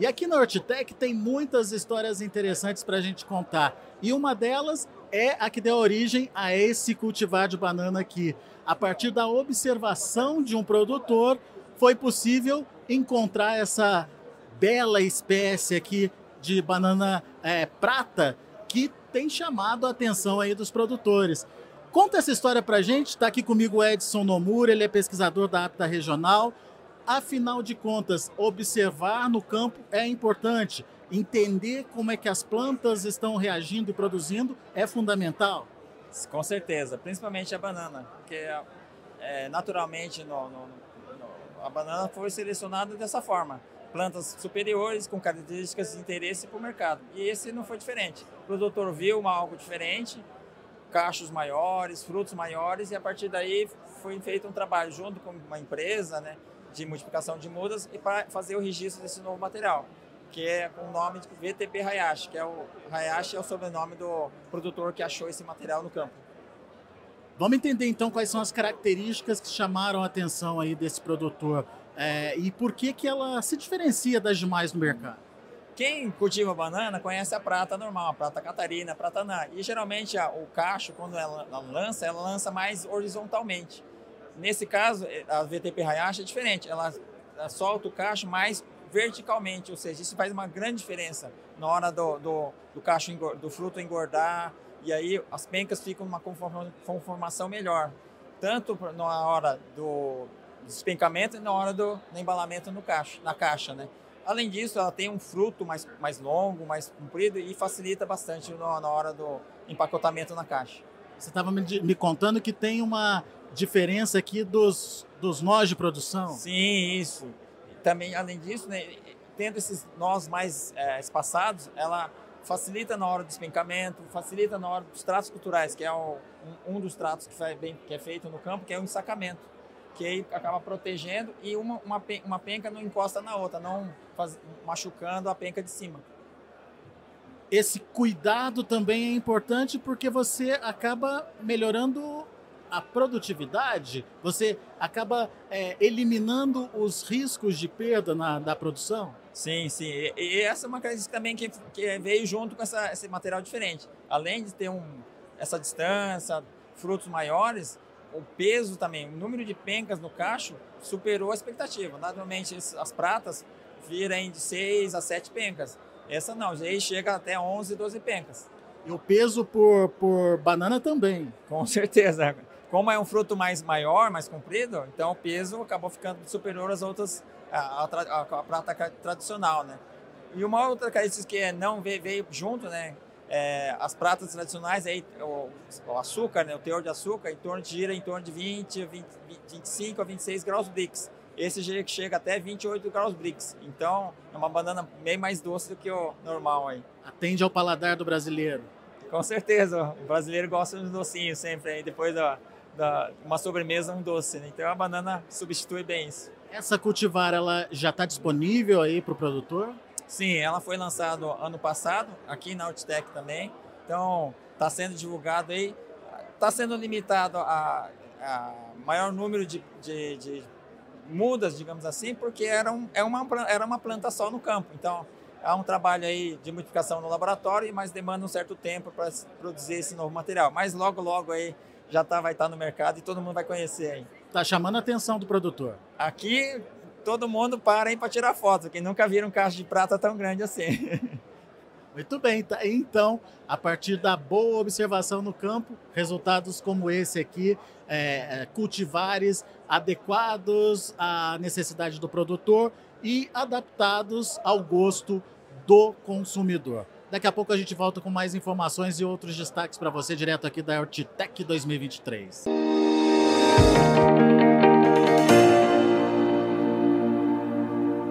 E aqui na Hortitec tem muitas histórias interessantes para a gente contar. E uma delas é a que deu origem a esse cultivar de banana aqui. A partir da observação de um produtor, foi possível encontrar essa bela espécie aqui de banana é, prata que tem chamado a atenção aí dos produtores. Conta essa história pra gente. Está aqui comigo o Edson Nomura, ele é pesquisador da APTA Regional. Afinal de contas, observar no campo é importante. Entender como é que as plantas estão reagindo e produzindo é fundamental. Com certeza, principalmente a banana, porque é, naturalmente no, no, no, a banana foi selecionada dessa forma. Plantas superiores com características de interesse para o mercado. E esse não foi diferente. O produtor viu uma, algo diferente, cachos maiores, frutos maiores, e a partir daí foi feito um trabalho junto com uma empresa, né, de multiplicação de mudas e para fazer o registro desse novo material, que é com o nome de VTP Hayashi, que é o Hayashi é o sobrenome do produtor que achou esse material no campo. Vamos entender então quais são as características que chamaram a atenção aí desse produtor é, e por que que ela se diferencia das demais no mercado. Quem cultiva banana conhece a prata normal, a prata catarina, a prata anã. E geralmente a, o cacho, quando ela, ela lança, ela lança mais horizontalmente. Nesse caso, eh, a VTP Hayashi é diferente, ela, ela solta o cacho mais verticalmente, ou seja, isso faz uma grande diferença na hora do, do, do cacho, do fruto engordar, e aí as pencas ficam numa conformação melhor, tanto na hora do despencamento e na hora do, do embalamento no cacho, na caixa, né? Além disso, ela tem um fruto mais, mais longo, mais comprido e facilita bastante na hora do empacotamento na caixa. Você estava me, me contando que tem uma diferença aqui dos, dos nós de produção. Sim, isso. Também, além disso, né, tendo esses nós mais é, espaçados, ela facilita na hora do despencamento, facilita na hora dos tratos culturais, que é o, um, um, dos tratos que, bem, que é feito no campo, que é o ensacamento, que aí acaba protegendo e uma, uma, uma penca não encosta na outra, não faz, machucando a penca de cima. Esse cuidado também é importante porque você acaba melhorando a produtividade, você acaba é, eliminando os riscos de perda na, da produção? Sim, sim. E, e, essa é uma característica também que, que veio junto com essa, esse material diferente. Além de ter um, essa distância, frutos maiores, o peso também, o número de pencas no cacho superou a expectativa. Normalmente as pratas viram de 6 a 7 pencas. Essa não, aí chega até 11, 12 pencas. E o peso por, por banana também. Com certeza. Como é um fruto mais maior, mais comprido, então o peso acabou ficando superior às outras, a, a, a prata tradicional, né? E uma outra característica que é não veio, veio junto, né? É, as pratas tradicionais, aí, o, o, açúcar, né? o teor de açúcar, em torno, gira em torno de 20, 20 25 a 26 graus Brix. Esse chega até 28 graus Brix. Então, é uma banana bem mais doce do que o normal aí. Atende ao paladar do brasileiro. Com certeza, o brasileiro gosta de docinho sempre aí, depois da, da, uma sobremesa, um doce. Né? Então a banana substitui bem isso. Essa cultivar, ela já está disponível aí para o produtor? Sim, ela foi lançada ano passado, aqui na Outtech também. Então está sendo divulgado aí. Está sendo limitado a, a maior número de, de, de, mudas, digamos assim, porque era, um, é uma, era uma planta só no campo. Então há um trabalho aí de multiplicação no laboratório, mas demanda um certo tempo para produzir esse novo material. Mas logo, logo aí já tá, vai estar tá no mercado e todo mundo vai conhecer aí. Tá chamando a atenção do produtor. Aqui todo mundo para aí para tirar foto, quem nunca viram um caixa de prata tão grande assim. Muito bem, tá? então, a partir da boa observação no campo, resultados como esse aqui, é, é cultivares adequados à necessidade do produtor e adaptados ao gosto do consumidor. Daqui a pouco a gente volta com mais informações e outros destaques para você direto aqui da Hortitec 2023.